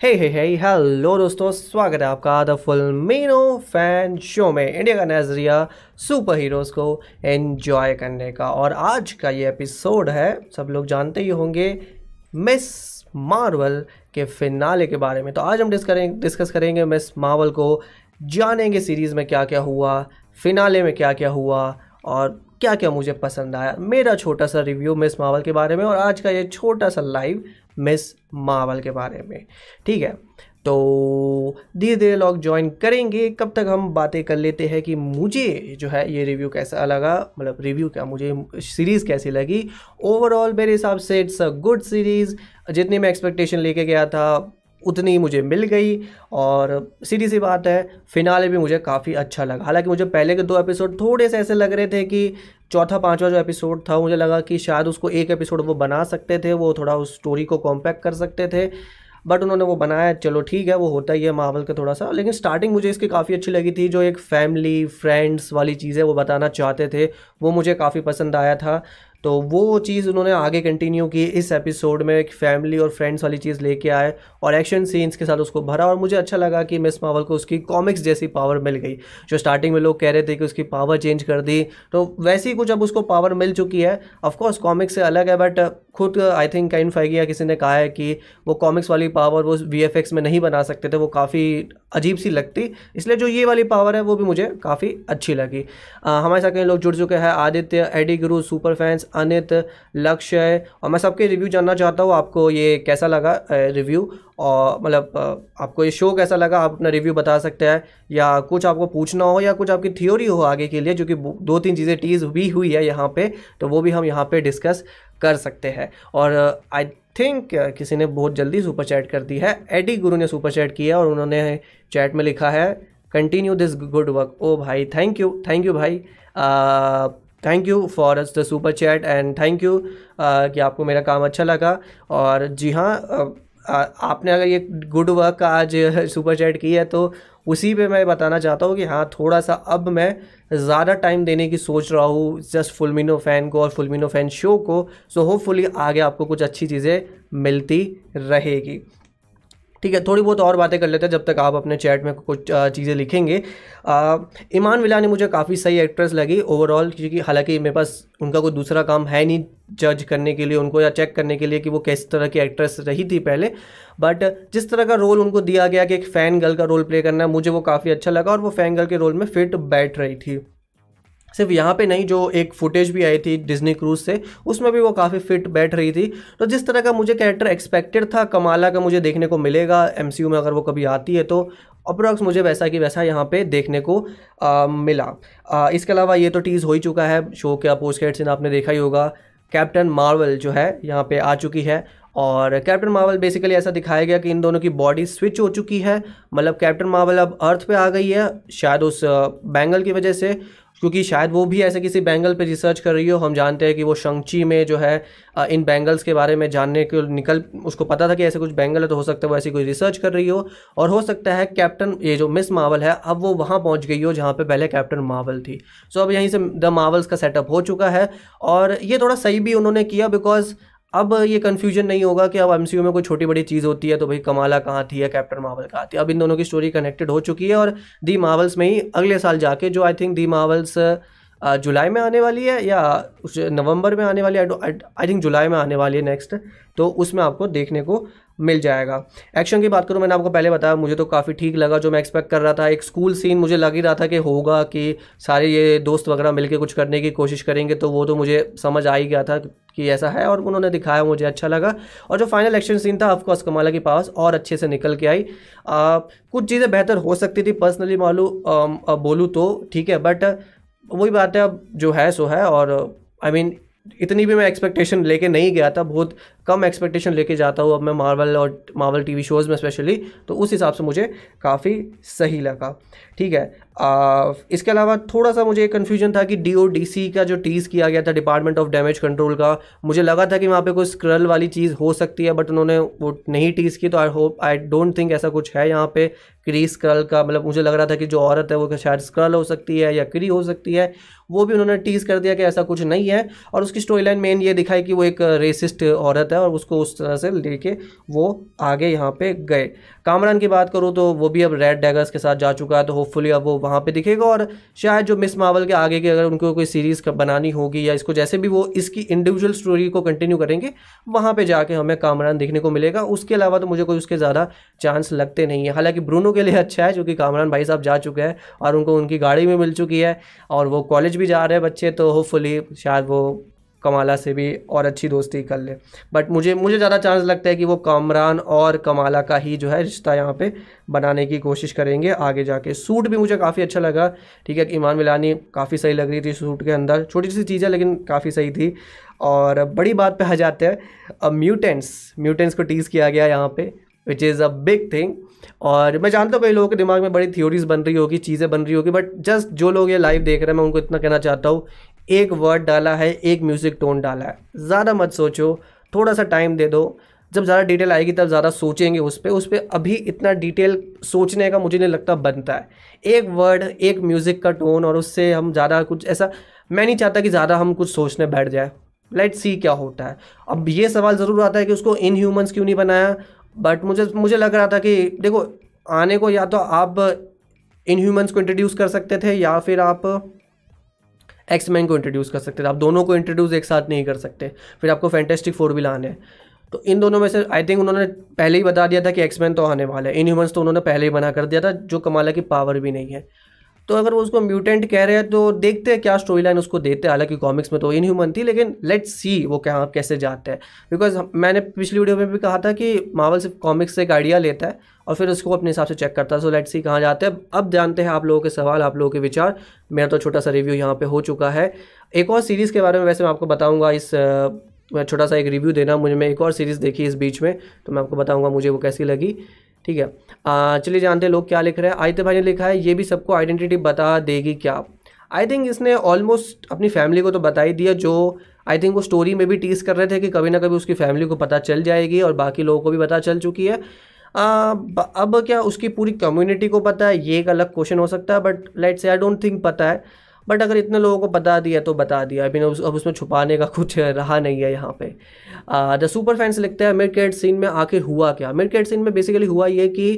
हे हे हे hello दोस्तों, स्वागत है आपका द फिल्मिनो फ़ैन शो में। इंडिया का नज़रिया सुपर हीरोज़ को एंजॉय करने का। और आज का ये एपिसोड है, सब लोग जानते ही होंगे मिस मार्वल के फिनाले के बारे में। तो आज हम करेंगे डिस्कस करेंगे मिस मार्वल को। जानेंगे सीरीज़ में क्या क्या हुआ फिनाले में क्या क्या हुआ, और क्या क्या मुझे पसंद आया। मेरा छोटा सा रिव्यू मिस मार्वल के बारे में और आज का ये छोटा सा लाइव मिस मावल के बारे में, ठीक है? तो धीरे धीरे लोग ज्वाइन करेंगे। कब तक हम बातें कर लेते हैं कि मुझे जो है ये रिव्यू कैसा लगा? मतलब रिव्यू क्या, मुझे सीरीज़ कैसी लगी? ओवरऑल मेरे हिसाब से इट्स अ गुड सीरीज़ जितनी मैं एक्सपेक्टेशन लेके गया था उतनी मुझे मिल गई और सीधी सी बात है फिनाले भी मुझे काफ़ी अच्छा लगा। हालाँकि मुझे पहले के दो एपिसोड थोड़े से ऐसे लग रहे थे कि चौथा, पांचवा जो एपिसोड था, मुझे लगा कि शायद उसको एक एपिसोड वो बना सकते थे, वो थोड़ा उस स्टोरी को कॉम्पैक्ट कर सकते थे। बट उन्होंने वो बनाया, चलो ठीक है, वो होता ही है मावल का थोड़ा सा। लेकिन स्टार्टिंग मुझे इसकी काफ़ी अच्छी लगी थी, जो एक फैमिली फ्रेंड्स वाली चीज़ें वो बताना चाहते थे, वो मुझे काफ़ी पसंद आया था। तो वो चीज़ उन्होंने आगे कंटिन्यू की, इस एपिसोड में एक फैमिली और फ्रेंड्स वाली चीज़ लेके आए और एक्शन सीन्स के साथ उसको भरा और मुझे अच्छा लगा कि मिस मावल को उसकी कॉमिक्स जैसी पावर मिल गई। जो स्टार्टिंग में लोग कह रहे थे कि उसकी पावर चेंज कर दी तो वैसी कुछ अब उसको पावर मिल चुकी है। ऑफकोर्स कॉमिक्स से अलग है बट खुद आई थिंक काइन फाइगिया किसी ने कहा है कि वो कॉमिक्स वाली पावर वो वी में नहीं बना सकते थे वो काफ़ी अजीब सी लगती। इसलिए जो ये वाली पावर है वो भी मुझे काफ़ी अच्छी लगी। आ, हमारे साथ कई लोग जुड़ चुके हैं Aditya AD Guru super fans Anit Lakshya और मैं सबके रिव्यू जानना चाहता हूँ आपको ये कैसा लगा रिव्यू और मतलब आपको ये शो कैसा लगा? आप अपना रिव्यू बता सकते हैं या कुछ आपको पूछना हो या कुछ आपकी थ्योरी हो आगे के लिए जो कि दो तीन चीज़ें टीज़ भी हुई है यहाँ पे तो वो भी हम यहाँ पे डिस्कस कर सकते हैं। और आई थिंक किसी ने बहुत जल्दी सुपर चैट कर दी है। एडी गुरु ने सुपर चैट किया और उन्होंने चैट में लिखा है कंटिन्यू दिस गुड वर्क ओ भाई थैंक यू थैंक यू भाई। Thank you for the super chat and thank you कि आपको मेरा काम अच्छा लगा। और जी हाँ आपने अगर ये गुड वर्क आज सुपर चैट की है तो उसी पे मैं बताना चाहता हूँ कि हाँ थोड़ा सा अब मैं ज़्यादा टाइम देने की सोच रहा हूँ जस्ट फुलमिनो फ़ैन को और फुलमिनो फ़ैन शो को। सो होपफुली आगे आपको कुछ अच्छी चीज़ें मिलती रहेगी। ठीक है, थोड़ी बहुत और बातें कर लेते हैं जब तक आप अपने चैट में कुछ चीज़ें लिखेंगे। ईमान विला ने मुझे काफ़ी सही एक्ट्रेस लगी ओवरऑल क्योंकि हालाँकि मेरे पास उनका कोई दूसरा काम है नहीं जज करने के लिए, उनको या चेक करने के लिए कि वो किस तरह की एक्ट्रेस रही थी पहले। बट जिस तरह का रोल उनको दिया गया कि एक फ़ैन गर्ल का रोल प्ले करना है मुझे वो काफ़ी अच्छा लगा और वो फ़ैन गर्ल के रोल में फिट बैठ रही थी। सिर्फ़ यहाँ पे नहीं जो एक फुटेज भी आई थी डिज्नी क्रूज से उसमें भी वो काफ़ी फिट बैठ रही थी। तो जिस तरह का मुझे कैरेक्टर एक्सपेक्टेड था कमाला का मुझे देखने को मिलेगा एमसीयू में अगर वो कभी आती है तो अप्रॉक्स मुझे वैसा कि वैसा यहाँ पे देखने को आ, मिला। आ, इसके अलावा ये तो टीज़ हो ही चुका है शो के पोस्ट क्रेडिट सीन आपने देखा ही होगा। कैप्टन मार्वल जो है यहाँ पे आ चुकी है। और कैप्टन मार्वल बेसिकली ऐसा दिखाया गया कि इन दोनों की बॉडी स्विच हो चुकी है। मतलब कैप्टन मार्वल अब अर्थ पे आ गई है शायद उस बैंगल की वजह से। क्योंकि शायद वो भी ऐसे किसी बैंगल पे रिसर्च कर रही हो, हम जानते हैं कि वो शंक्ची में जो है इन बैंगल्स के बारे में जानने के निकल, उसको पता था कि ऐसे कुछ बैंगल है तो हो सकता है वो ऐसी कोई रिसर्च कर रही हो। और हो सकता है कैप्टन ये जो मिस मावल है, अब वो वहाँ पहुँच गई हो जहाँ पर पहले कैप्टन मावल थी। सो अब यहीं से द मावल्स का सेटअप हो चुका है और ये थोड़ा सही भी उन्होंने किया बिकॉज़ अब ये कन्फ्यूज़न नहीं होगा कि अब एमसीयू में कोई छोटी बड़ी चीज़ होती है तो भाई कमाला कहाँ थी या कैप्टन मावल कहाँ थी। अब इन दोनों की स्टोरी कनेक्टेड हो चुकी है और दी मावल्स में ही अगले साल जाके जो आई थिंक दी मावल्स जुलाई में आने वाली है या नवंबर में आने वाली आई थिंक जुलाई में आने वाली है नेक्स्ट तो उसमें आपको देखने को मिल जाएगा। एक्शन की बात करूँ मैंने आपको पहले बताया मुझे तो काफ़ी ठीक लगा जो मैं एक्सपेक्ट कर रहा था। एक स्कूल सीन मुझे लग ही रहा था कि होगा कि सारे ये दोस्त वगैरह मिलके कुछ करने की कोशिश करेंगे तो वो तो मुझे समझ आ ही गया था कि ऐसा है और उन्होंने दिखाया मुझे अच्छा लगा। और जो फाइनल एक्शन सीन था ऑफकोर्स कमाला की पास और अच्छे से निकल के आई। कुछ चीज़ें बेहतर हो सकती थी पर्सनली मालूम बोलूँ तो ठीक है बट वही बात है अब जो है सो है और आई I मीन mean, इतनी भी मैं एक्सपेक्टेशन लेके नहीं गया था बहुत कम एक्सपेक्टेशन लेके जाता हूँ अब मैं मार्वल और मार्वल टीवी शोज़ में स्पेशली तो उस हिसाब से मुझे काफ़ी सही लगा। ठीक है आ, इसके अलावा थोड़ा सा मुझे कन्फ्यूज़न था कि डी ओ डी सी का जो टीज़ किया गया था डिपार्टमेंट ऑफ़ डैमेज कंट्रोल का मुझे लगा था कि वहाँ पे कोई स्क्रल वाली चीज़ हो सकती है बट उन्होंने वो नहीं टीज़ की तो I hope I don't think ऐसा कुछ है यहाँ पे। क्री स्क्रल का मतलब मुझे लग रहा था कि जो औरत है वो शायद स्क्रल हो सकती है या क्री हो सकती है वो भी उन्होंने टीज़ कर दिया कि ऐसा कुछ नहीं है और उसकी स्टोरी लाइन मेन ये दिखाई कि वो एक रेसिस्ट औरत है और उसको उस तरह से लेके वो आगे यहाँ पे गए। कामरान की बात करूँ तो वो भी अब रेड डैगर्स के साथ जा चुका है तो होपफुली अब वो वहाँ पर दिखेगा और शायद जो मिस मावल के आगे की अगर उनको कोई सीरीज़ बनानी होगी या इसको जैसे भी वो इसकी इंडिविजुअल स्टोरी को कंटिन्यू करेंगे, वहाँ पर जाके हमें कामरान देखने को मिलेगा। उसके अलावा तो मुझे कोई उसके ज़्यादा चांस लगते नहीं है। हालाँकि ब्रूनो के लिए अच्छा है, क्योंकि कामरान भाई साहब जा चुके हैं और उनको उनकी गाड़ी भी मिल चुकी है और वो कॉलेज भी जा रहे हैं बच्चे तो होपफुली शायद वो कमाला से भी और अच्छी दोस्ती कर ले। बट मुझे मुझे ज़्यादा चांस लगता है कि वो कामरान और कमाला का ही जो है रिश्ता यहाँ पे बनाने की कोशिश करेंगे आगे जाके। सूट भी मुझे काफ़ी अच्छा लगा, ठीक है ईमान मिलानी काफ़ी सही लग रही थी सूट के अंदर। छोटी सी चीज़ है, लेकिन काफ़ी सही थी। और बड़ी बात पे आ जाते हैं म्यूटेंट्स म्यूटेंट्स को टीज़ किया गया यहाँ पे which is a big thing और मैं जानता हूँ कई लोगों के दिमाग में बड़ी थ्योरीज बन रही होगी, चीज़ें बन रही होगी बट जस्ट जो लोग ये लाइव देख रहे हैं, मैं उनको इतना कहना चाहता हूँ, एक वर्ड डाला है, एक म्यूज़िक टोन डाला है। ज़्यादा मत सोचो थोड़ा सा टाइम दे दो। जब ज़्यादा डिटेल आएगी, तब ज़्यादा सोचेंगे उस पर उस पर अभी इतना डिटेल सोचने का मुझे नहीं लगता बनता है। एक वर्ड एक म्यूज़िक का टोन और उससे हम ज़्यादा कुछ ऐसा, मैं नहीं चाहता कि ज़्यादा हम कुछ सोचने बैठ जाए। लेट सी क्या होता है। अब ये सवाल ज़रूर आता है कि उसको इन ह्यूमन्स क्यों नहीं बनाया? बट मुझे मुझे लग रहा था कि देखो, आने को या तो आप इन ह्यूमन्स को इंट्रोड्यूस कर सकते थे या फिर आप एक्समैन को इंट्रोड्यूस कर सकते थे। आप दोनों को इंट्रोड्यूस एक साथ नहीं कर सकते। फिर आपको फैंटेस्टिक फोर भी लाने तो इन दोनों में से आई थिंक उन्होंने पहले ही बता दिया था कि एक्समैन तो आने वाला है। इन ह्यूमन्स तो उन्होंने पहले ही बना कर दिया था, जो कमाला की पावर भी नहीं है। तो अगर वो उसको म्यूटेंट कह रहे हैं तो देखते हैं क्या स्टोरी लाइन उसको देते हैं। हालाँकि कॉमिक्स में तो इन ह्यूमन थी, लेकिन लेट सी वो क्या कैसे जाते हैं। बिकॉज़ मैंने पिछली वीडियो में भी कहा था कि मावल सिर्फ़ कॉमिक्स से एक आइडिया लेता है और फिर उसको अपने हिसाब से चेक करता है। सो लेट सी कहाँ जाते हैं। अब जानते हैं आप लोगों के सवाल, आप लोगों के विचार। मेरा तो छोटा सा रिव्यू यहाँ पे हो चुका है। एक और सीरीज़ के बारे में वैसे मैं आपको बताऊँगा इस छोटा सा एक रिव्यू देना, मुझे, मैं एक और सीरीज़ देखी इस बीच में तो मैं आपको बताऊँगा मुझे वो कैसी लगी। ठीक है। चलिए जानते हैं लोग क्या लिख रहे हैं। आयते भाई ने लिखा है ये भी सबको आइडेंटिटी बता देगी क्या। आई थिंक इसने ऑलमोस्ट अपनी फैमिली को तो बता ही दिया जो आई थिंक वो स्टोरी में भी टीस कर रहे थे कि कभी ना कभी उसकी फैमिली को पता चल जाएगी और बाकी लोगों को भी पता चल चुकी है। आ, अब क्या उसकी पूरी कम्युनिटी को पता है ये एक अलग क्वेश्चन हो सकता है बट लेट से आई डोंट थिंक पता है। बट अगर इतने लोगों को बता दिया तो बता दिया। अभी उस, अब उसमें छुपाने का कुछ रहा नहीं है यहाँ पे। द सुपर फैंस लिखते हैं मिड कैट सीन में आखिर हुआ क्या? मिड कैट सीन में बेसिकली हुआ ये कि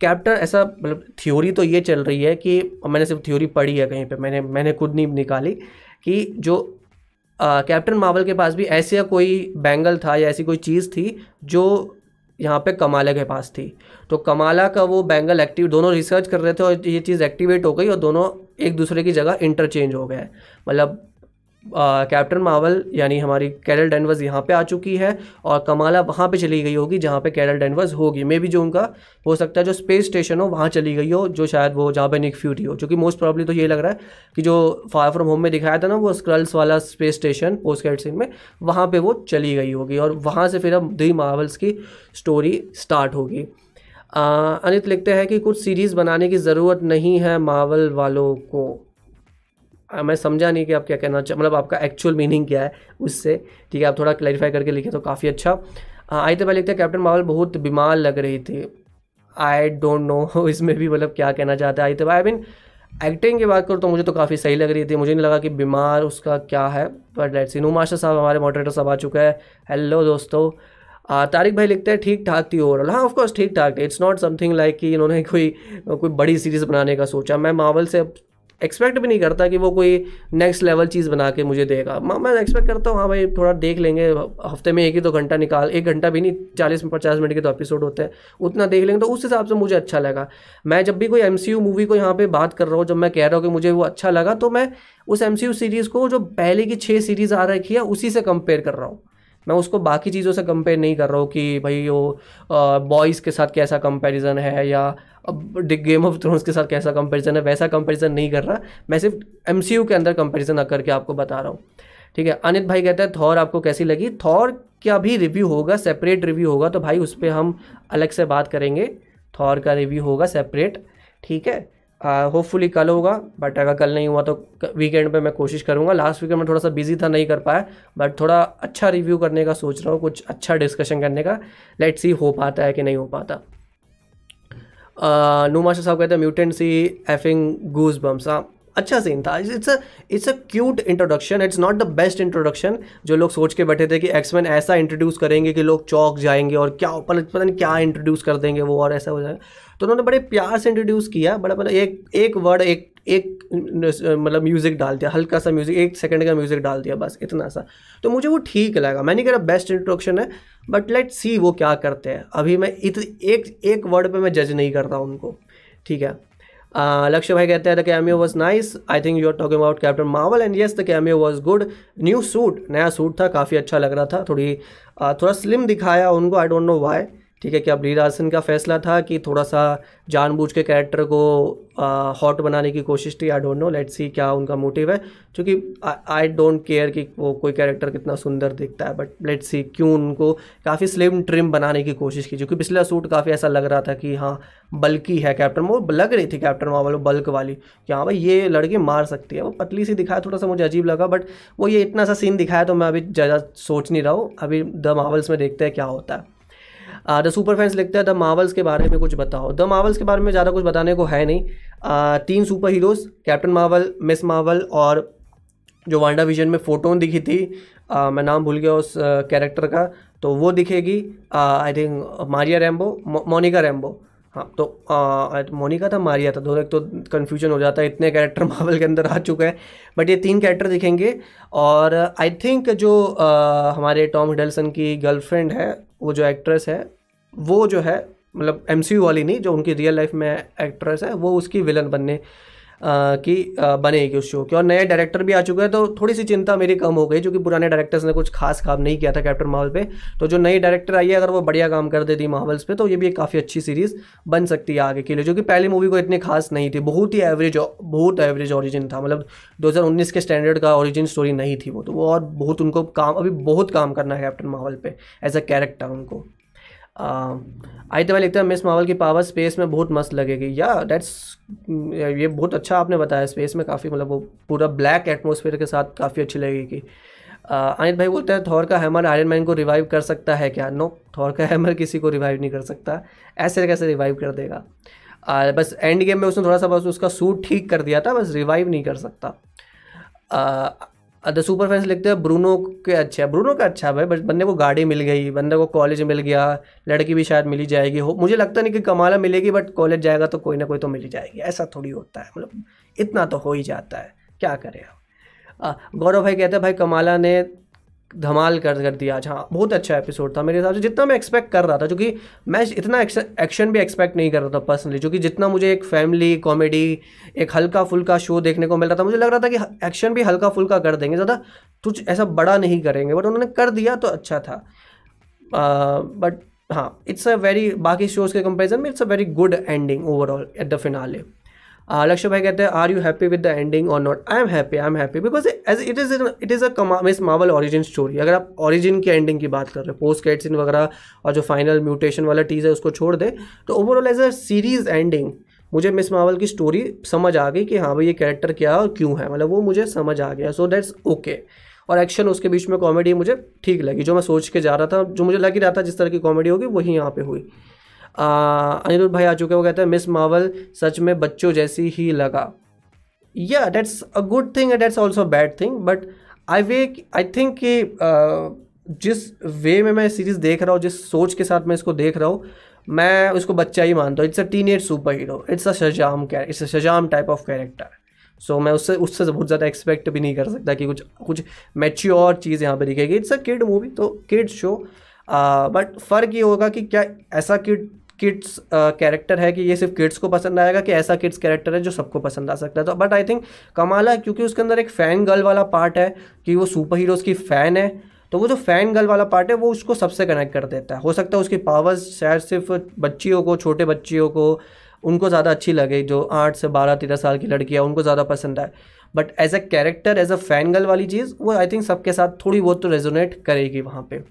कैप्टन ऐसा मतलब थ्योरी तो ये चल रही है कि मैंने सिर्फ़ थ्योरी पढ़ी है कहीं पे मैंने मैंने खुद नहीं निकाली कि जो कैप्टन मावल के पास भी ऐसा कोई बैंगल था या ऐसी कोई चीज़ थी जो यहाँ पे कमाला के पास थी। तो कमाला का वो बैंगल एक्टिव दोनों रिसर्च कर रहे थे और ये चीज़ एक्टिवेट हो गई और दोनों एक दूसरे की जगह इंटरचेंज हो गए। मतलब कैप्टन मावल यानी हमारी कैरल डेनवर्स यहाँ पे आ चुकी है और कमाला वहाँ पे चली गई होगी जहाँ पे कैरल डेनवर्स होगी। मे बी जो उनका हो सकता है जो स्पेस स्टेशन हो, वहाँ चली गई हो, जो शायद वो जहाँ पे निक फ्यूटी हो। क्योंकि मोस्ट प्रॉब्ली तो ये लग रहा है कि जो फायर फ्रॉम होम में दिखाया था ना, वो स्क्रल्स वाला space station post credit scene में, वहाँ पर वो चली गई होगी और वहाँ से फिर अब दी मावल्स की स्टोरी स्टार्ट होगी। अनित, लिखते हैं कि कुछ सीरीज़ बनाने की ज़रूरत नहीं है मावल वालों को। मैं समझा नहीं कि आप क्या कहना चाह मतलब आपका एक्चुअल मीनिंग क्या है उससे। ठीक है, आप थोड़ा क्लैरिफाई करके लिखे तो काफ़ी अच्छा। आई तो पहले लिखते कैप्टन मावल बहुत बीमार लग रही थी। आई डोंट नो इसमें भी मतलब क्या कहना चाहते हैं। आई तो आई मीन एक्टिंग की बात करूँ तो मुझे तो काफ़ी सही लग रही थी। मुझे नहीं लगा कि बीमार उसका क्या है बट लेट सी नू मास्टर साहब हमारे मॉडरेटर साहब आ चुका है। हेलो दोस्तों। तारिक भाई लिखते हैं, ठीक ठाक थी ओवरऑल हाँ ऑफकोर्स ठीक ठाक थी। इट्स नॉट समथिंग लाइक कि इन्होंने कोई कोई बड़ी सीरीज़ बनाने का सोचा। मैं मावल से एक्सपेक्ट भी नहीं करता कि वो कोई नेक्स्ट लेवल चीज़ बना के मुझे देगा। मैं एक्सपेक्ट करता हूँ हाँ भाई, थोड़ा देख लेंगे। हफ़्ते में एक ही दो घंटा निकाल, एक घंटा भी नहीं, चालीस पचास मिनट के तो एपिसोड होते हैं, उतना देख लेंगे तो उस हिसाब से मुझे अच्छा लगा। मैं जब भी कोई एमसीयू मूवी को यहाँ पर बात कर रहा हूँ, जब मैं कह रहा हूँ कि मुझे वो अच्छा लगा तो मैं उस एमसीयू सीरीज़ को, जो पहले की छः सीरीज़ आ रखी है, उसी से कंपेयर कर रहा हूँ। मैं उसको बाकी चीज़ों से कंपेयर नहीं कर रहा हूँ कि भाई वो बॉयज़ के साथ कैसा कंपैरिजन है या अब गेम ऑफ़ थ्रोन्स के साथ कैसा कंपैरिजन है, वैसा कंपैरिजन नहीं कर रहा। मैं सिर्फ़ एमसीयू के अंदर कंपैरिजन करके आपको बता रहा हूँ। ठीक है, अनित भाई कहते हैं, थॉर आपको कैसी लगी? थॉर का भी रिव्यू होगा सेपरेट रिव्यू होगा तो भाई उस पर हम अलग से बात करेंगे। थॉर का रिव्यू होगा सेपरेट ठीक है? होपफुली कल होगा बट अगर कल नहीं हुआ तो वीकेंड पे मैं कोशिश करूँगा। लास्ट वीकेंड में थोड़ा सा बिज़ी था, नहीं कर पाया बट थोड़ा अच्छा रिव्यू करने का सोच रहा हूँ, कुछ अच्छा डिस्कशन करने का। लेट्स सी हो पाता है कि नहीं हो पाता। नू मास्टर साहब कहते हैं mutant see effing goosebumps हाँ अच्छा सीन था। It's a it's a cute introduction it's not the best introduction जो लोग सोच के बैठे थे कि एक्समैन ऐसा इंट्रोड्यूस करेंगे कि लोग चौक जाएँगे और क्या पता नहीं क्या इंट्रोड्यूस कर देंगे वो और ऐसा हो जाएगा तो उन्होंने बड़े प्यार से इंट्रोड्यूस किया, बड़ा मतलब एक एक वर्ड एक एक मतलब म्यूज़िक डाल दिया, हल्का सा म्यूज़िक एक सेकंड का म्यूज़िक डाल दिया बस, इतना सा। तो मुझे वो ठीक लगा। मैं नहीं कह रहा बेस्ट इंट्रोडक्शन है बट लेट सी वो क्या करते हैं। अभी मैं इत, एक एक वर्ड पे मैं जज नहीं कर रहा उनको। ठीक है? लक्ष्य भाई कहते हैं the cameo was nice I think you are talking about captain Marvel and yes the cameo was good new suit नया सूट था, काफ़ी अच्छा लग रहा था, थोड़ी थोड़ा स्लिम दिखाया उनको आई डोंट नो वाई ठीक है क्या ब्रीरासन का फैसला था कि थोड़ा सा जानबूझ के कैरेक्टर को हॉट बनाने की कोशिश थी। I don't know let's see क्या उनका मोटिव है। क्योंकि आई डोंट केयर कि वो कोई कैरेक्टर कितना सुंदर दिखता है बट लेट्स सी क्यों उनको काफ़ी स्लिम ट्रिम बनाने की कोशिश की। क्योंकि पिछला सूट काफ़ी ऐसा लग रहा था कि हाँ बल्कि है कैप्टन वो लग रही थी कैप्टन मार्वल बल्क वाली। कि हाँ भाई, ये लड़की मार सकती है। वो पतली सी दिखाया, थोड़ा सा मुझे अजीब लगा बट वो ये इतना सा सीन दिखाया तो मैं अभी ज़्यादा सोच नहीं रहा हूँ। अभी द मावल्स में देखते हैं क्या होता है। द सुपर फैंस लिखते हैं द मावल्स के बारे में कुछ बताओ। द मावल्स के बारे में ज़्यादा कुछ बताने को है नहीं। Uh, तीन super heroes captain Marvel miss Marvel और जो वांडा विजन में फ़ोटोन दिखी थी uh, मैं नाम भूल गया उस कैरेक्टर uh, का तो वो दिखेगी। I think Maria Rambeau Monica Rambeau हाँ तो मोनिका था मारिया था दोनों एक तो कन्फ्यूज़न हो जाता है इतने कैरेक्टर मावल के अंदर आ चुके हैं। बट ये तीन कैरेक्टर दिखेंगे और आई थिंक जो आ, हमारे टॉम हिडल्सन की गर्लफ्रेंड है वो जो एक्ट्रेस है वो जो है मतलब एमसीयू वाली नहीं जो उनकी रियल लाइफ में एक्ट्रेस है वो उसकी विलन बनने आ, की बनेगी उस शो की। और नए डायरेक्टर भी आ चुके हैं तो थोड़ी सी चिंता मेरी कम हो गई क्योंकि पुराने डायरेक्टर्स ने कुछ खास काम नहीं किया था कैप्टन माहौल पे। तो जो नई डायरेक्टर आई है अगर वो बढ़िया काम कर देती माहौल्स पे तो ये भी एक काफ़ी अच्छी सीरीज़ बन सकती है आगे के लिए जो कि पहली मूवी को इतनी खास नहीं थी। बहुत ही एवरेज बहुत एवरेज ऑरिजिन था मतलब दो हज़ार उन्नीस के स्टैंडर्ड का ऑरिजिन स्टोरी नहीं थी वो तो वो और बहुत उनको काम अभी बहुत काम करना है कैप्टन माहौल पर एज अ कैरेक्टर उनको। आई तो लिखता है मिस मावल की पावर स्पेस में बहुत मस्त लगेगी। या डेट्स ये बहुत अच्छा आपने बताया स्पेस में काफ़ी मतलब वो पूरा ब्लैक एटमोसफेयर के साथ काफ़ी अच्छी लगेगी। अनित भाई बोलते हैं थॉर का हैमर आयरन मैन को रिवाइव कर सकता है क्या? नो थॉर का हैमर किसी को रिवाइव नहीं कर सकता। ऐसे कैसे रिवाइव कर देगा? आ, बस एंड गेम में उसने थोड़ा सा बस उसका सूट ठीक कर दिया था बस रिवाइव नहीं कर सकता। द सुपर फैंस लिखते हैं, ब्रूनो के अच्छा है। ब्रूनो का अच्छा भाई, बस बंदे को गाड़ी मिल गई, बंदे को कॉलेज मिल गया, लड़की भी शायद मिली जाएगी। हो, मुझे लगता नहीं कि कमाला मिलेगी बट कॉलेज जाएगा तो कोई ना कोई तो मिली जाएगी। ऐसा थोड़ी होता है मतलब इतना तो हो ही जाता है। क्या करें आप गौरव भाई कहते हैं, भाई कमाला ने धमाल कर कर दिया। आज हाँ बहुत अच्छा एपिसोड था मेरे हिसाब से, जितना मैं एक्सपेक्ट कर रहा था, क्योंकि मैं इतना एक्शन भी एक्सपेक्ट नहीं कर रहा था पर्सनली क्योंकि जितना मुझे एक फैमिली कॉमेडी एक हल्का फुल्का शो देखने को मिल रहा था, मुझे लग रहा था कि एक्शन भी हल्का फुल्का कर देंगे, ज़्यादा कुछ ऐसा बड़ा नहीं करेंगे बट उन्होंने कर दिया तो अच्छा था। बट हाँ इट्स अ वेरी बाकी शोज़ के कंपेरिजन में it's a very good ending overall at the finale Lakshya भाई कहते हैं are you happy with the ending or not I am happy I am happy because as it is it is a miss Marvel origin story अगर आप origin की ending की बात कर रहे हो पोस्ट कैटसिन वगैरह और जो फाइनल म्यूटेशन वाला टीज़ है उसको छोड़ दे तो overall as a series ending मुझे मिस मावल की स्टोरी समझ आ गई कि हाँ भाई ये कैरेक्टर क्या है और क्यों है। मतलब वो मुझे समझ आ गया। सो दैट्स ओके और एक्शन उसके बीच में कॉमेडी मुझे ठीक लगी। जो मैं सोच के जा रहा था, जो मुझे लग ही रहा था जिस तरह की कॉमेडी होगी वही यहाँ पे हुई। अनिरुद्ध भाई आ चुके वो कहते हैं, मिस मावल सच में बच्चों जैसी ही लगा। या that's a good thing and that's also bad thing but I way I think कि जिस वे में मैं सीरीज़ देख रहा हूँ, जिस सोच के साथ मैं इसको देख रहा हूँ, मैं उसको बच्चा ही मानता हूँ। It's a teenage super hero it's a Shazam it's a Shazam type of character so मैं उससे उससे बहुत ज़्यादा एक्सपेक्ट भी नहीं कर सकता कि कुछ कुछ मैच्योर चीज़ यहाँ पे दिखेगी। इट्स अ किड मूवी तो किड शो बट फ़र्क ये होगा कि क्या ऐसा किड किड्स कैरेक्टर है कि ये सिर्फ़ किड्स को पसंद आएगा कि ऐसा किड्स कैरेक्टर है जो सबको पसंद आ सकता है। तो बट आई थिंक कमाला क्योंकि उसके अंदर एक फ़ैन गर्ल वाला पार्ट है कि वो सुपर हीरोज़ की फ़ैन है। तो वो जो फ़ैन गर्ल वाला पार्ट है, वो उसको सबसे कनेक्ट कर देता है। हो सकता है उसकी पावर्स शायद सिर्फ़ बच्चियों को, छोटे बच्चियों को, उनको ज़्यादा अच्छी लगे, जो आठ से बारह, तेरह साल की लड़की है उनको ज़्यादा पसंद आए। But as a character as a fan girl वाली चीज़, वो आई थिंक सबके साथ थोड़ी बहुत तो रेजोनेट करेगी वहाँ पर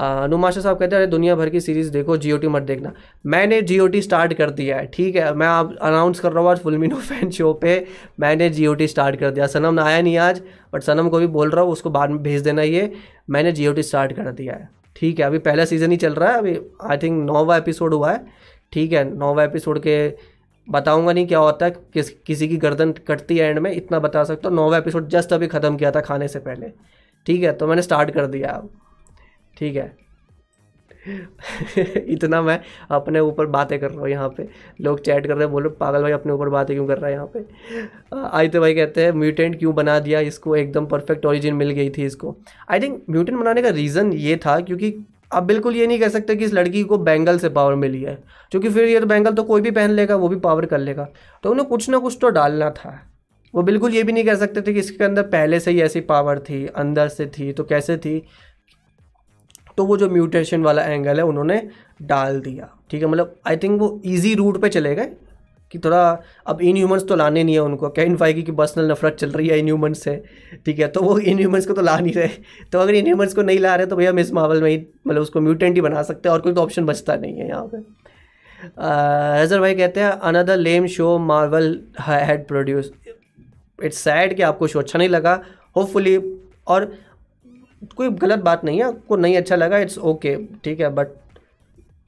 नुमाशा साहब कहते हैं, अरे दुनिया भर की सीरीज़ देखो जीओटी मत देखना। मैंने जीओटी स्टार्ट कर दिया है, ठीक है? मैं आप अनाउंस कर रहा हूँ, आज फुलमिनो फ़ैन शो पे मैंने जीओटी स्टार्ट कर दिया। सनम आया नहीं आज बट सनम को भी बोल रहा हूँ, उसको बाद में भेज देना ये। मैंने जीओटी स्टार्ट कर दिया है, ठीक है? अभी पहला सीज़न ही चल रहा है, अभी आई थिंक नौवा एपिसोड हुआ है, ठीक है? नौवा एपिसोड के बताऊँगा नहीं क्या होता है, किस, किसी की गर्दन कटती है एंड में, इतना बता सकता हूँ। नौवा एपिसोड जस्ट अभी ख़त्म किया था खाने से पहले, ठीक है? तो मैंने स्टार्ट कर दिया। अब ठीक है। इतना मैं अपने ऊपर बातें कर रहा हूँ यहाँ पे। लोग चैट कर रहे हैं, बोलो पागल भाई, अपने ऊपर बातें क्यों कर रहा है यहाँ पे? आदित्य भाई कहते हैं, म्यूटेंट क्यों बना दिया? इसको एकदम परफेक्ट ओरिजिन मिल गई थी इसको. आई थिंक म्यूटेंट बनाने का रीज़न ये था क्योंकि आप बिल्कुल ये नहीं कह सकते कि इस लड़की को बैंगल से पावर मिली है। क्योंकि फिर ये तो बैंगल तो कोई भी पहन लेगा, वो भी पावर कर लेगा। तो उन्हें कुछ ना कुछ तो डालना था। वो बिल्कुल ये भी नहीं कह सकते थे कि इसके अंदर पहले से ही ऐसी पावर थी, अंदर से थी तो कैसे थी? तो वो जो म्यूटेशन वाला एंगल है, उन्होंने डाल दिया। ठीक है मतलब आई थिंक वो इजी रूट पे चले गए कि थोड़ा, अब इन ह्यूमन्स तो लाने नहीं है उनको। इन पाएगी कि पर्सनल नफरत चल रही है इन ह्यूमन्स से। ठीक है तो वो इन ह्यूमन्स को तो ला नहीं रहे। तो अगर इन ह्यूमन्स को नहीं ला रहे तो भैया मिस मावल में ही मतलब उसको म्यूटेंट ही बना सकते हैं और कोई तो ऑप्शन बचता नहीं है यहाँ पे। हजर भाई कहते हैं another lame show Marvel had produce it's sad कि आपको शो अच्छा नहीं लगा। होपफुली और कोई गलत बात नहीं है, आपको नहीं अच्छा लगा इट्स ओके ठीक है बट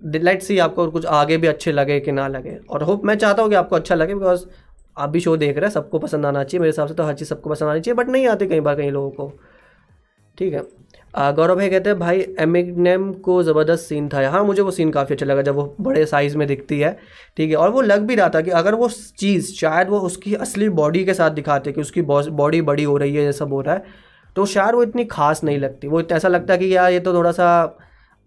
लेट सी आपको कुछ आगे भी अच्छे लगे कि ना लगे। और होप मैं चाहता हूँ कि आपको अच्छा लगे बिकॉज़ आप भी शो देख रहे हैं, सबको पसंद आना चाहिए, मेरे हिसाब से तो हर चीज़ सबको पसंद आनी चाहिए बट नहीं आती कई बार कई लोगों को, ठीक है। गौरव भाई कहते हैं, भाई एमिग्नेम को ज़बरदस्त सीन था। हाँ मुझे वो सीन काफ़ी अच्छा लगा जब वो बड़े साइज़ में दिखती है, ठीक है, और वो लग भी रहा था कि अगर वो चीज़ शायद वो उसकी असली बॉडी के साथ दिखाते कि उसकी बॉडी बड़ी हो रही है, ये सब हो रहा है तो शायद वो इतनी खास नहीं लगती। वो ऐसा लगता है कि यार ये तो थोड़ा सा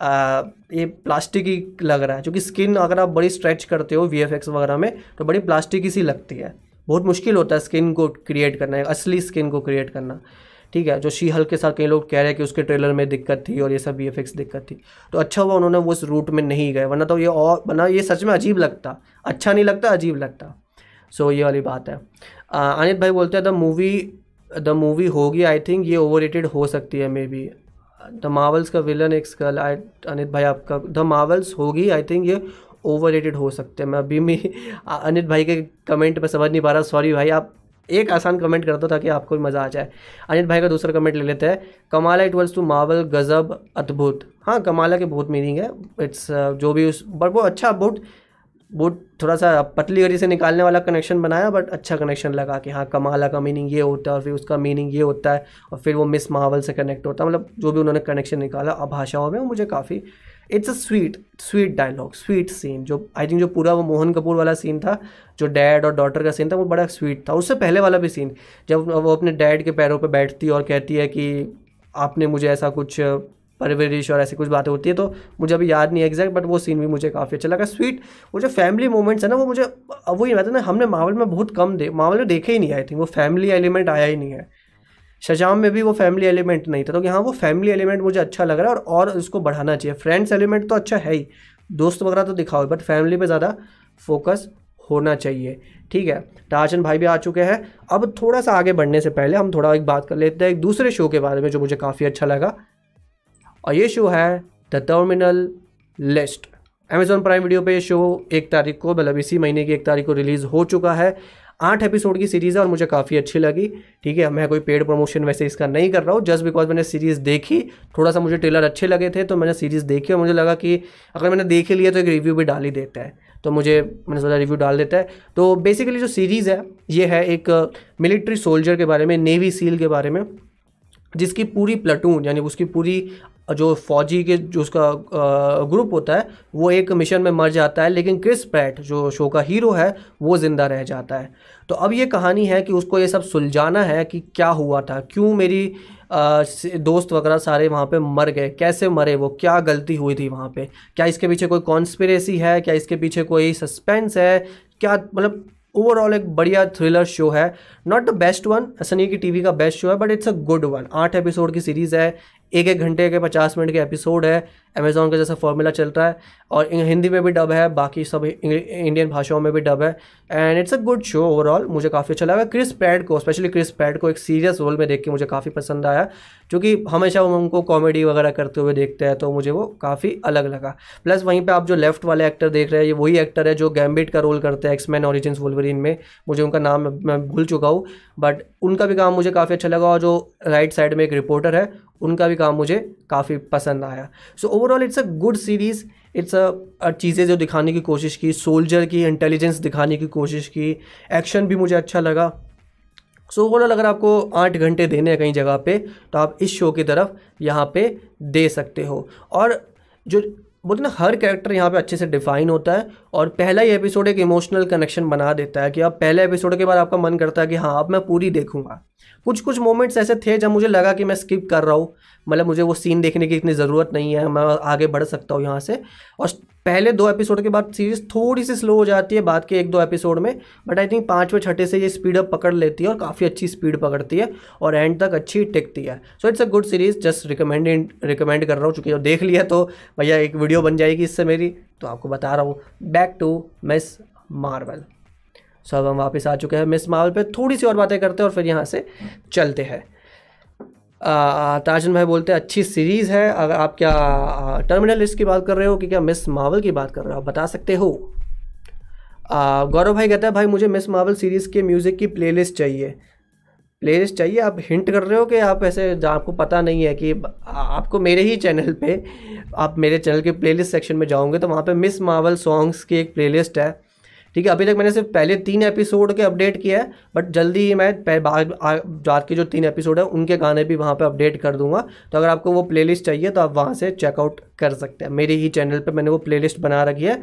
आ, ये प्लास्टिक ही लग रहा है। क्योंकि स्किन अगर आप बड़ी स्ट्रेच करते हो वीएफएक्स वगैरह में तो बड़ी प्लास्टिक ही सी लगती है। बहुत मुश्किल होता है स्किन को क्रिएट करना असली स्किन को क्रिएट करना। ठीक है जो शी हल के साथ कई लोग कह रहे हैं कि उसके ट्रेलर में दिक्कत थी और ये सब वी दिक्कत थी। तो अच्छा हुआ उन्होंने वो उस रूट में नहीं गए वरना तो ये और वरना ये सच में अजीब लगता। अच्छा नहीं लगता अजीब लगता। सो so, ये वाली बात है। अनित भाई बोलते हैं द मूवी द मूवी होगी आई थिंक ये ओवर हो सकती है मे बी द मावल्स का विलन एक स्कल आई अनित भाई आपका द मावल्स होगी आई थिंक ये ओवर हो सकते हैं. मैं अभी भी अनित भाई के कमेंट में समझ नहीं पा रहा सॉरी भाई, आप एक आसान कमेंट कर दो ताकि आपको भी मज़ा आ जाए. अनित भाई का दूसरा कमेंट ले लेते हैं. Kamala equals to Marvel गज़ब, अद्भुत. हाँ कमाला के बहुत मीनिंग है. इट्स जो भी उस बट वो अच्छा बहुत वो थोड़ा सा पतली गरी से निकालने वाला कनेक्शन बनाया बट अच्छा कनेक्शन लगा कि हाँ कमाला का मीनिंग ये होता है और फिर उसका मीनिंग ये होता है और फिर वो मिस महावल से कनेक्ट होता है। मतलब जो भी उन्होंने कनेक्शन निकाला, अब भाषाओं में मुझे काफ़ी it's a sweet sweet dialogue sweet scene जो आई थिंक जो पूरा वो मोहन कपूर वाला सीन था, जो डैड और डॉटर का सीन था, वो बड़ा स्वीट था। उससे पहले वाला भी सीन जब वो अपने डैड के पैरों पर बैठती और कहती है कि आपने मुझे ऐसा कुछ परवरिश और ऐसी कुछ बातें होती है तो मुझे अभी याद नहीं है एग्जैक्ट बट वो सीन भी मुझे काफ़ी अच्छा लगा। स्वीट वो जो फैमिली मोमेंट्स है ना, वो मुझे, अब वही बात है ना, हमने मावल में बहुत कम दे मावल में देखे ही नहीं आई थी वो फैमिली एलिमेंट आया ही नहीं है। शजाम में भी वो फैमिली एलिमेंट नहीं था तो कि हाँ वो फैमिली एलिमेंट मुझे अच्छा लग रहा है, और उसको बढ़ाना चाहिए। फ्रेंड्स एलिमेंट तो अच्छा है ही, दोस्त वगैरह तो दिखाओ बट फैमिली पे ज़्यादा फोकस होना चाहिए, ठीक है? टार्चन भाई भी आ चुके हैं। अब थोड़ा सा आगे बढ़ने से पहले हम थोड़ा एक बात कर लेते हैं, एक दूसरे शो के बारे में, जो मुझे काफ़ी अच्छा लगा। और ये शो है the terminal list Amazon prime video पे ये शो एक तारीख को मतलब इसी महीने की एक तारीख को रिलीज़ हो चुका है। आठ एपिसोड की सीरीज़ है और मुझे काफ़ी अच्छी लगी। ठीक है, मैं कोई पेड प्रमोशन वैसे इसका नहीं कर रहा हूँ जस्ट बिकॉज़ मैंने सीरीज़ देखी थोड़ा सा मुझे ट्रेलर अच्छे लगे थे तो मैंने सीरीज़ देखी और मुझे लगा कि अगर मैंने देख ही लिया तो एक रिव्यू भी डाल ही देता है। तो मुझे, मैंने सोचा रिव्यू डाल देता है। तो बेसिकली जो सीरीज़ है, ये है एक मिलिट्री सोल्जर के बारे में नेवी सील के बारे में, जिसकी पूरी प्लाटून यानी उसकी पूरी जो फौजी के जो उसका ग्रुप होता है, वो एक मिशन में मर जाता है, लेकिन क्रिस पैट जो शो का हीरो है, वो ज़िंदा रह जाता है। तो अब ये कहानी है कि उसको ये सब सुलझाना है कि क्या हुआ था, क्यों मेरी दोस्त वगैरह सारे वहाँ पे मर गए, कैसे मरे वो, क्या गलती हुई थी वहाँ पे, क्या इसके पीछे कोई कॉन्स्पिरेसी है, क्या इसके पीछे कोई सस्पेंस है, क्या मतलब ओवरऑल एक बढ़िया थ्रिलर शो है। नॉट द बेस्ट वन ऐसा नहीं कि टीवी का बेस्ट शो है but it's a good one आठ एपिसोड की सीरीज़ है एक एक घंटे के पचास मिनट के एपिसोड है अमेजोन का जैसा फॉर्मूला चल रहा है, और हिंदी में भी डब है, बाकी सब इंडियन भाषाओं में भी डब है and it's a good show overall मुझे काफ़ी अच्छा लगा। क्रिस पैड को स्पेशली क्रिस पैड को एक सीरियस रोल में देख के मुझे काफ़ी पसंद आया क्योंकि हमेशा वो उनको कॉमेडी वगैरह करते हुए देखते हैं तो मुझे वो काफ़ी अलग लगा। प्लस वहीं पर आप जो लेफ़्ट वाले एक्टर देख रहे हैं, ये वही एक्टर है जो गैम्बिट का रोल करते हैं एक्समैन ऑरिजिन वुलवरीन में, मुझे उनका नाम मैं भूल चुका हूँ बट उनका भी काम मुझे काफ़ी अच्छा लगा, और जो राइट साइड में एक रिपोर्टर है उनका भी काम मुझे काफ़ी पसंद आया। So overall it's a good series it's a चीज़ें जो दिखाने की कोशिश की सोल्जर की इंटेलिजेंस दिखाने की कोशिश की एक्शन भी मुझे अच्छा लगा। सो so, ओवरऑल अगर आपको आठ घंटे देने हैं कहीं जगह पे तो आप इस शो की तरफ़ यहाँ पे दे सकते हो। और जो बोलते ना, हर कैरेक्टर यहाँ पे अच्छे से डिफाइन होता है और पहला ही एपिसोड एक इमोशनल कनेक्शन बना देता है कि आप पहले एपिसोड के बाद आपका मन करता है कि हाँ अब मैं पूरी देखूँगा। कुछ कुछ मोमेंट्स ऐसे थे जब मुझे लगा कि मैं स्किप कर रहा हूँ। मतलब मुझे वो सीन देखने की इतनी ज़रूरत नहीं है, मैं आगे बढ़ सकता हूँ यहाँ से। और पहले दो एपिसोड के बाद सीरीज़ थोड़ी सी स्लो हो जाती है बाद के एक दो एपिसोड में बट आई थिंक पाँचवें, छठे से ये स्पीड अप पकड़ लेती है और काफ़ी अच्छी स्पीड पकड़ती है और एंड तक अच्छी टिकती है। So it's a good series just recommend recommend कर रहा हूँ, चूँकि देख लिया तो भैया एक वीडियो बन जाएगी इससे मेरी तो आपको बता रहा हूँ। Back to miss Marvel so अब हम वापस आ चुके हैं मिस मार्वल पे, थोड़ी सी और बातें करते हैं और फिर यहाँ से चलते हैं। ताजन भाई बोलते हैं, अच्छी सीरीज़ है। अगर आप क्या टर्मिनल लिस्ट की बात कर रहे हो कि क्या मिस मावल की बात कर रहे हो, आप बता सकते हो? गौरव भाई कहता है, भाई, मुझे मिस मावल सीरीज़ के म्यूज़िक की प्लेलिस्ट चाहिए। प्लेलिस्ट चाहिए? आप हिंट कर रहे हो कि आप ऐसे आपको पता नहीं है कि आपको मेरे ही चैनल पे, आप मेरे चैनल के प्लेलिस्ट सेक्शन में जाओगे तो वहाँ पे मिस मावल सॉन्ग्स की एक प्लेलिस्ट है। ठीक है, अभी तक मैंने सिर्फ़ पहले तीन एपिसोड के अपडेट किया है बट जल्दी ही मैं बाद के जो तीन एपिसोड है, उनके गाने भी वहाँ पे अपडेट कर दूँगा। तो अगर आपको वो प्लेलिस्ट चाहिए तो आप वहाँ से चेकआउट कर सकते हैं। मेरे ही चैनल पर मैंने वो प्लेलिस्ट बना रखी है,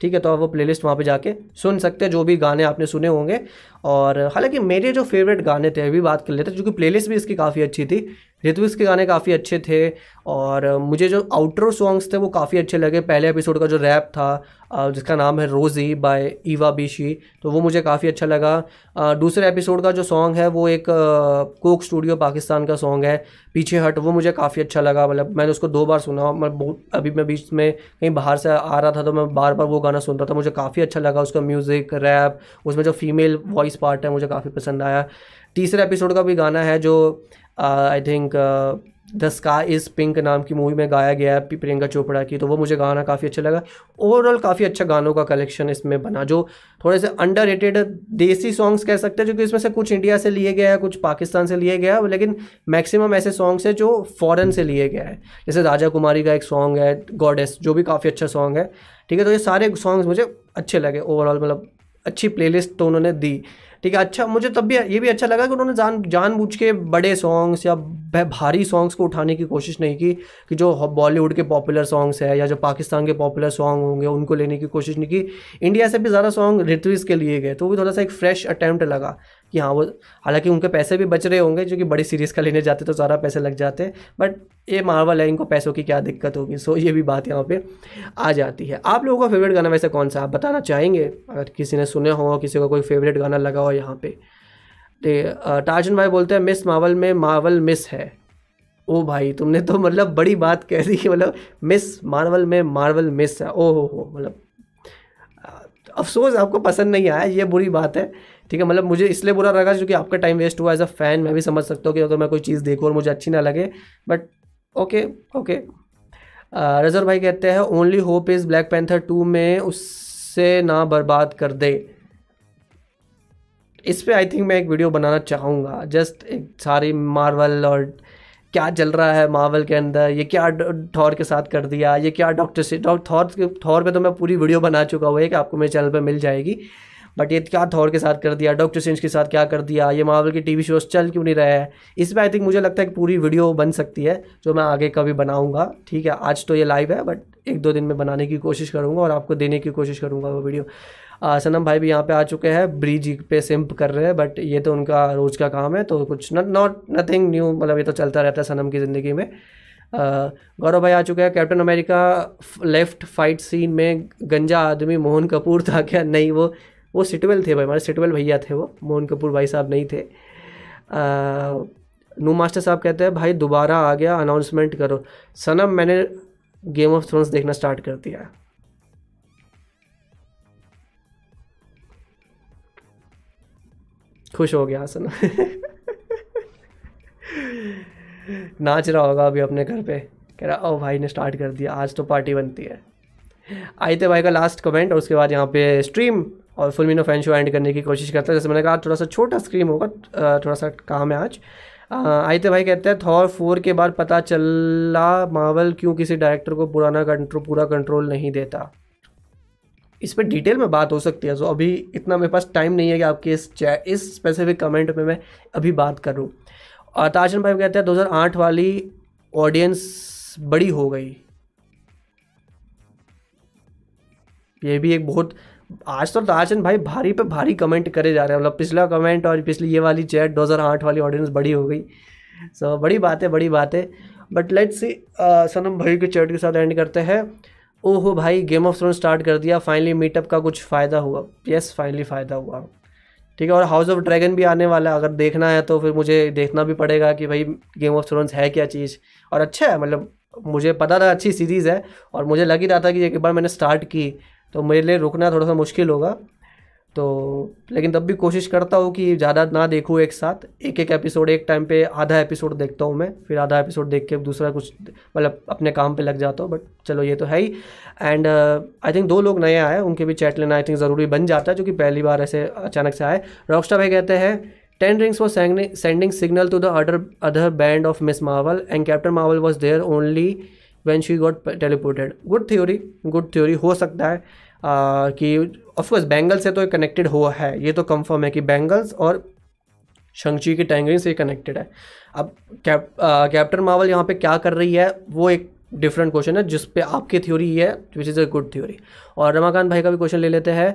ठीक है तो आप वो प्लेलिस्ट वहाँ पे जाके सुन सकते हैं, जो भी गाने आपने सुने होंगे। और हालाँकि मेरे जो फेवरेट गाने थे, अभी बात कर लेते हैं, क्योंकि प्लेलिस्ट भी इसकी काफ़ी अच्छी थी ऋत्विक्स के गाने काफ़ी अच्छे थे और मुझे जो आउटरो सॉन्ग्स थे वो काफ़ी अच्छे लगे। पहले एपिसोड का जो रैप था जिसका नाम है रोज़ी बाय ईवा बीशी तो वो मुझे काफ़ी अच्छा लगा। दूसरे एपिसोड का जो सॉन्ग है, वो एक कोक स्टूडियो पाकिस्तान का सॉन्ग है, पीछे हट, वो मुझे काफ़ी अच्छा लगा। मतलब मैंने उसको दो बार सुना, मैं बहुत, अभी मैं बीच में कहीं बाहर से आ रहा था तो मैं बार बार वो गाना सुन रहा था। मुझे काफ़ी अच्छा लगा उसका म्यूज़िक रैप उसमें जो फीमेल वॉइस पार्ट है, मुझे काफ़ी पसंद आया। तीसरे एपिसोड का भी गाना है जो I think the sky is pink नाम की मूवी में गाया गया है प्रियंका चोपड़ा की तो वो मुझे गाना काफ़ी अच्छा लगा। ओवरऑल काफ़ी अच्छा गानों का कलेक्शन इसमें बना, जो थोड़े से अंडर रेटेड देसी सॉन्ग्स कह सकते हैं क्योंकि इसमें से कुछ इंडिया से लिए गया है, कुछ पाकिस्तान से लिए गया है, लेकिन मैक्सिमम ऐसे सॉन्ग्स हैं जो फ़ॉरन से लिए गया है। जैसे राजा कुमारी का एक सॉन्ग है गॉडेस जो भी काफ़ी अच्छा सॉन्ग है। ठीक है तो ये सारे सॉन्ग्स मुझे अच्छे लगे ओवरऑल मतलब अच्छी प्लेलिस्ट तो उन्होंने दी। ठीक है अच्छा मुझे तब भी ये भी अच्छा लगा कि उन्होंने जान, जानबूझ के बड़े सॉन्ग्स या भारी सॉन्ग्स को उठाने की कोशिश नहीं की, कि जो बॉलीवुड के पॉपुलर सॉन्ग्स है या जो पाकिस्तान के पॉपुलर सॉन्ग होंगे, उनको लेने की कोशिश नहीं की। इंडिया से भी ज़्यादा सॉन्ग ऋत्विज के लिए गए तो वो भी थोड़ा सा एक फ्रेश अटैम्प्ट लगा। कि हाँ वो हालाँकि उनके पैसे भी बच रहे होंगे जो कि बड़ी सीरीज़ का लेने जाते तो सारा पैसे लग जाते बट ये मार्वल है, इनको पैसों की क्या दिक्कत होगी? सो ये भी बात यहाँ पे आ जाती है। आप लोगों का फेवरेट गाना वैसे कौन सा आप बताना चाहेंगे? अगर किसी ने सुने हो, किसी का कोई फेवरेट गाना लगा हो यहाँ पे। तो टार्जन भाई बोलते हैं मिस मार्वल में मार्वल मिस है। ओ भाई, तुमने तो मतलब बड़ी बात कह दी मतलब मिस मार्वल में मार्वल मिस है। ओ हो हो मतलब अफसोस आपको पसंद नहीं आया, ये बुरी बात है। ठीक है मतलब मुझे इसलिए बुरा लगा क्योंकि आपका टाइम वेस्ट हुआ एज अ फ़ैन मैं भी समझ सकता हूँ कि अगर मैं कोई चीज़ देखूँ और मुझे अच्छी ना लगे बट ओके ओके रजर भाई कहते हैं only hope is black panther two में उससे ना बर्बाद कर दे. इस पर आई थिंक मैं एक वीडियो बनाना चाहूँगा जस्ट एक सारी मार्वल और क्या चल रहा है मार्वल के अंदर, ये क्या थॉर के साथ कर दिया, ये क्या डॉक्टर से डॉक्टर थॉर थॉर पे तो मैं पूरी वीडियो बना चुका हुआ है कि आपको मेरे चैनल पे मिल जाएगी। बट ये क्या थॉर के साथ कर दिया, डॉक्टर सेंस के साथ क्या कर दिया, ये मार्वल के टीवी शोज़ चल क्यों नहीं रहे हैं? इस पर आई थिंक मुझे लगता है कि पूरी वीडियो बन सकती है, जो मैं आगे कभी बनाऊँगा, ठीक है? आज तो ये लाइव है बट एक दो दिन में बनाने की कोशिश करूँगा और आपको देने की कोशिश करूँगा वो वीडियो सनम भाई भी यहाँ पे आ चुके हैं, ब्रिज पे सिंप कर रहे हैं बट ये तो उनका रोज़ का काम है तो कुछ नॉट नथिंग न्यू मतलब ये तो चलता रहता है सनम की ज़िंदगी में। गौरव भाई आ चुके हैं captain America left fight scene में गंजा आदमी मोहन कपूर था क्या? नहीं, वो वो सिटवेल थे भाई, हमारे सिटवेल भैया थे वो, मोहन कपूर भाई साहब नहीं थे। नू मास्टर साहब कहते हैं, भाई, दोबारा आ गया अनाउंसमेंट करो। सनम, मैंने गेम ऑफ़ थ्रोन्स देखना स्टार्ट कर दिया। खुश हो गया, सनम। नाच रहा होगा अभी अपने घर पे। कह रहा, ओ भाई, ने स्टार्ट कर दिया, आज तो पार्टी बनती है। आई थे भाई का लास्ट कमेंट और उसके बाद यहाँ पे स्ट्रीम और फुल मीनो फ़ैन शो एंड करने की कोशिश करता है। जैसे मैंने कहा, थोड़ा सा छोटा स्क्रीम होगा थोड़ा सा काम है आज। आयते भाई कहते हैं थॉर फोर के बाद पता चला मावल क्यों किसी डायरेक्टर को पुराना कंट्रोल पूरा कंट्रोल नहीं देता। इस पर डिटेल में बात हो सकती है। सो अभी इतना मेरे पास टाइम नहीं है कि आपके इस इस स्पेसिफिक कमेंट में मैं अभी बात करूँ। और ताजन भाई कहते हैं 2008 वाली ऑडियंस बड़ी हो गई। ये भी एक बहुत आज तो ताजन भाई भारी पे भारी कमेंट करे जा रहे हैं। मतलब पिछला कमेंट और पिछली ये वाली चैट 2008 वाली ऑडियंस बड़ी हो गई। सो so, बड़ी बात है बड़ी बात है। बट लेट्स सी सनम भाई के चैट के साथ एंड करते हैं। ओहो भाई गेम ऑफ़ थ्रोन स्टार्ट कर दिया। फाइनली मीटअप का कुछ फ़ायदा हुआ। यस फाइनली फ़ायदा हुआ। ठीक है और हाउस ऑफ़ ड्रैगन भी आने वाला है। अगर देखना है तो फिर मुझे देखना भी पड़ेगा कि भाई गेम ऑफ़ थ्रोन्स है क्या चीज़। और अच्छा है मतलब मुझे पता था अच्छी सीरीज़ है। और मुझे लग ही रहा था कि एक बार मैंने स्टार्ट की। तो मेरे लिए रुकना थोड़ा सा मुश्किल होगा। तो लेकिन तब भी कोशिश करता हूँ कि ज़्यादा ना देखूँ एक साथ। एक एक एपिसोड, एक टाइम पे आधा एपिसोड देखता हूँ मैं, फिर आधा एपिसोड देख के दूसरा कुछ मतलब अपने काम पे लग जाता हूँ, बट चलो ये तो है ही। एंड आई थिंक दो लोग नए आए उनके भी चैट लेना आई थिंक ज़रूरी बन जाता है, जो कि पहली बार ऐसे अचानक से आए। रॉकस्टार भाई कहते हैं ten rings was sending signal to the other other band of miss Marvel and captain Marvel was there only when she got teleported good theory good theory हो सकता है आ, कि ऑफकोर्स बैंगल से तो कनेक्टेड हुआ है। ये तो कंफर्म है कि बैंगल्स और शंक्ची की टैंगरिंग से कनेक्टेड है। अब कैप कैप्टन मावल यहाँ पे क्या कर रही है वो एक डिफरेंट क्वेश्चन है जिस पे आपकी थ्योरी ये है which is a good theory और रमाकांत भाई का भी क्वेश्चन ले लेते हैं।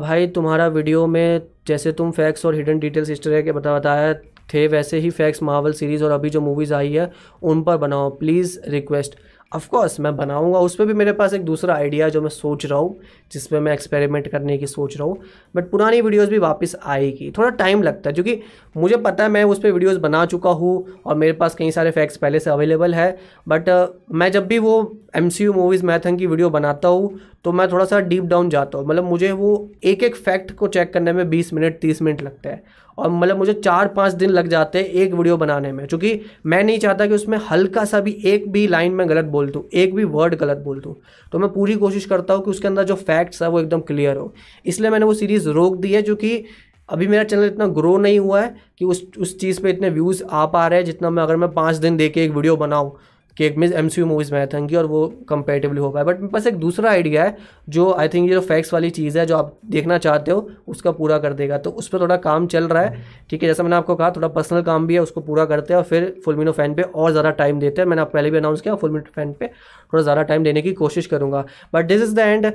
भाई तुम्हारा वीडियो में जैसे तुम फैक्ट्स और हिडन डिटेल्स इस तरह के बता बताया थे वैसे ही फैक्स मावल सीरीज़ और अभी जो मूवीज़ आई है उन पर बनाओ प्लीज़ रिक्वेस्ट ऑफकोर्स मैं बनाऊँगा उस पर भी मेरे पास एक दूसरा आइडिया जो मैं सोच रहा हूँ जिस पर मैं एक्सपेरिमेंट करने की सोच रहा हूँ बट पुरानी वीडियोस भी वापस आएगी। थोड़ा टाइम लगता है क्योंकि मुझे पता है मैं उस पर वीडियोस बना चुका हूँ और मेरे पास कई सारे फैक्ट्स पहले से अवेलेबल है बट uh, मैं जब भी वो M C U movies marathon की वीडियो बनाता हूँ तो मैं थोड़ा सा डीप डाउन जाता हूँ। मतलब मुझे वो एक एक फैक्ट को चेक करने में बीस मिनट, तीस मिनट लगता है। और मतलब मुझे चार पाँच दिन लग जाते हैं एक वीडियो बनाने में, क्योंकि मैं नहीं चाहता कि उसमें हल्का सा भी एक भी लाइन में गलत बोल दूँ, एक भी वर्ड गलत बोल दूँ। तो मैं पूरी कोशिश करता हूँ कि उसके अंदर जो फैक्ट्स है वो एकदम क्लियर हो। इसलिए मैंने वो सीरीज़ रोक दी है, जो कि अभी मेरा चैनल इतना ग्रो नहीं हुआ है कि उस उस चीज़ पे इतने व्यूज़ आ पा रहे हैं जितना मैं अगर मैं पाँच दिन दे के एक वीडियो बनाऊँ। कि एक मिस एम मूवीज़ मैथन की और वो कंपेरेटिवली हो पाए बट बस एक दूसरा आइडिया है, जो आई थिंक ये जो फैक्ट्स वाली चीज़ है, जो आप देखना चाहते हो, उसका पूरा कर देगा। तो उस पर थोड़ा काम चल रहा है, ठीक है? जैसा मैंने आपको कहा, थोड़ा पर्सनल काम भी है, उसको पूरा करते हैं और फिर फुलमिनो फ़ैन पे और ज़्यादा टाइम देते हैं। मैंने आप पहले भी अनाउंस किया फुलमिनो फ़ैन पे थोड़ा ज़्यादा टाइम देने की कोशिश करूँगा। But this is the end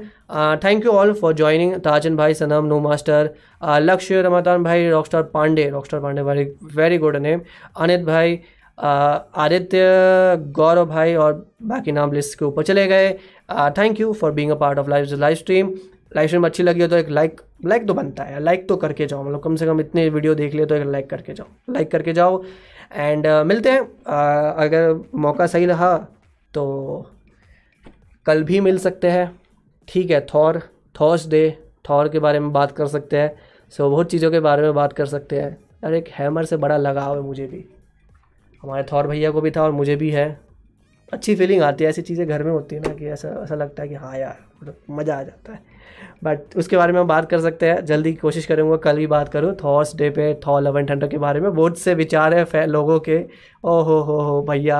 thank you all for joining Tarzan भाई सनम नो मास्टर लक्ष्य रमातान भाई rockstar Pandey rockstar Pandey very very good name Anit भाई आदित्य गौरव भाई और बाकी नाम लिस्ट के ऊपर चले गए। Thank you for being a part of live live stream live stream अच्छी लगी हो तो एक लाइक लाइक तो बनता है लाइक तो करके जाओ। मतलब कम से कम इतने वीडियो देख लिए तो एक लाइक करके जाओ। लाइक करके जाओ। एंड uh, मिलते हैं। uh, अगर मौका सही रहा तो कल भी मिल सकते हैं। ठीक है थॉर थॉर्स डे थॉर के बारे में बात कर सकते हैं। सो so, बहुत चीज़ों के बारे में बात कर सकते हैं। अरे एक हैमर से बड़ा लगाव है मुझे भी। हमारे थौर भैया को भी था और मुझे भी है। अच्छी फीलिंग आती है, ऐसी चीज़ें घर में होती है ना कि ऐसा ऐसा लगता है कि हाँ यार मतलब मज़ा आ जाता है। बट उसके बारे में हम बात कर सकते हैं। जल्दी कोशिश करूँगा, कल ही बात करूँ। थॉर्स डे पे थॉ लवन थंडर के बारे में बहुत से विचार है लोगों के। ओ हो हो हो भैया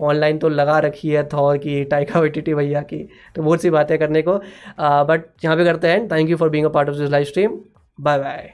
ऑनलाइन तो लगा रखी है थॉर की टाइका वेटिटी भैया की तो बहुत सी बातें करने को। बट यहाँ पे करते हैं thank you for being a part of this live stream bye bye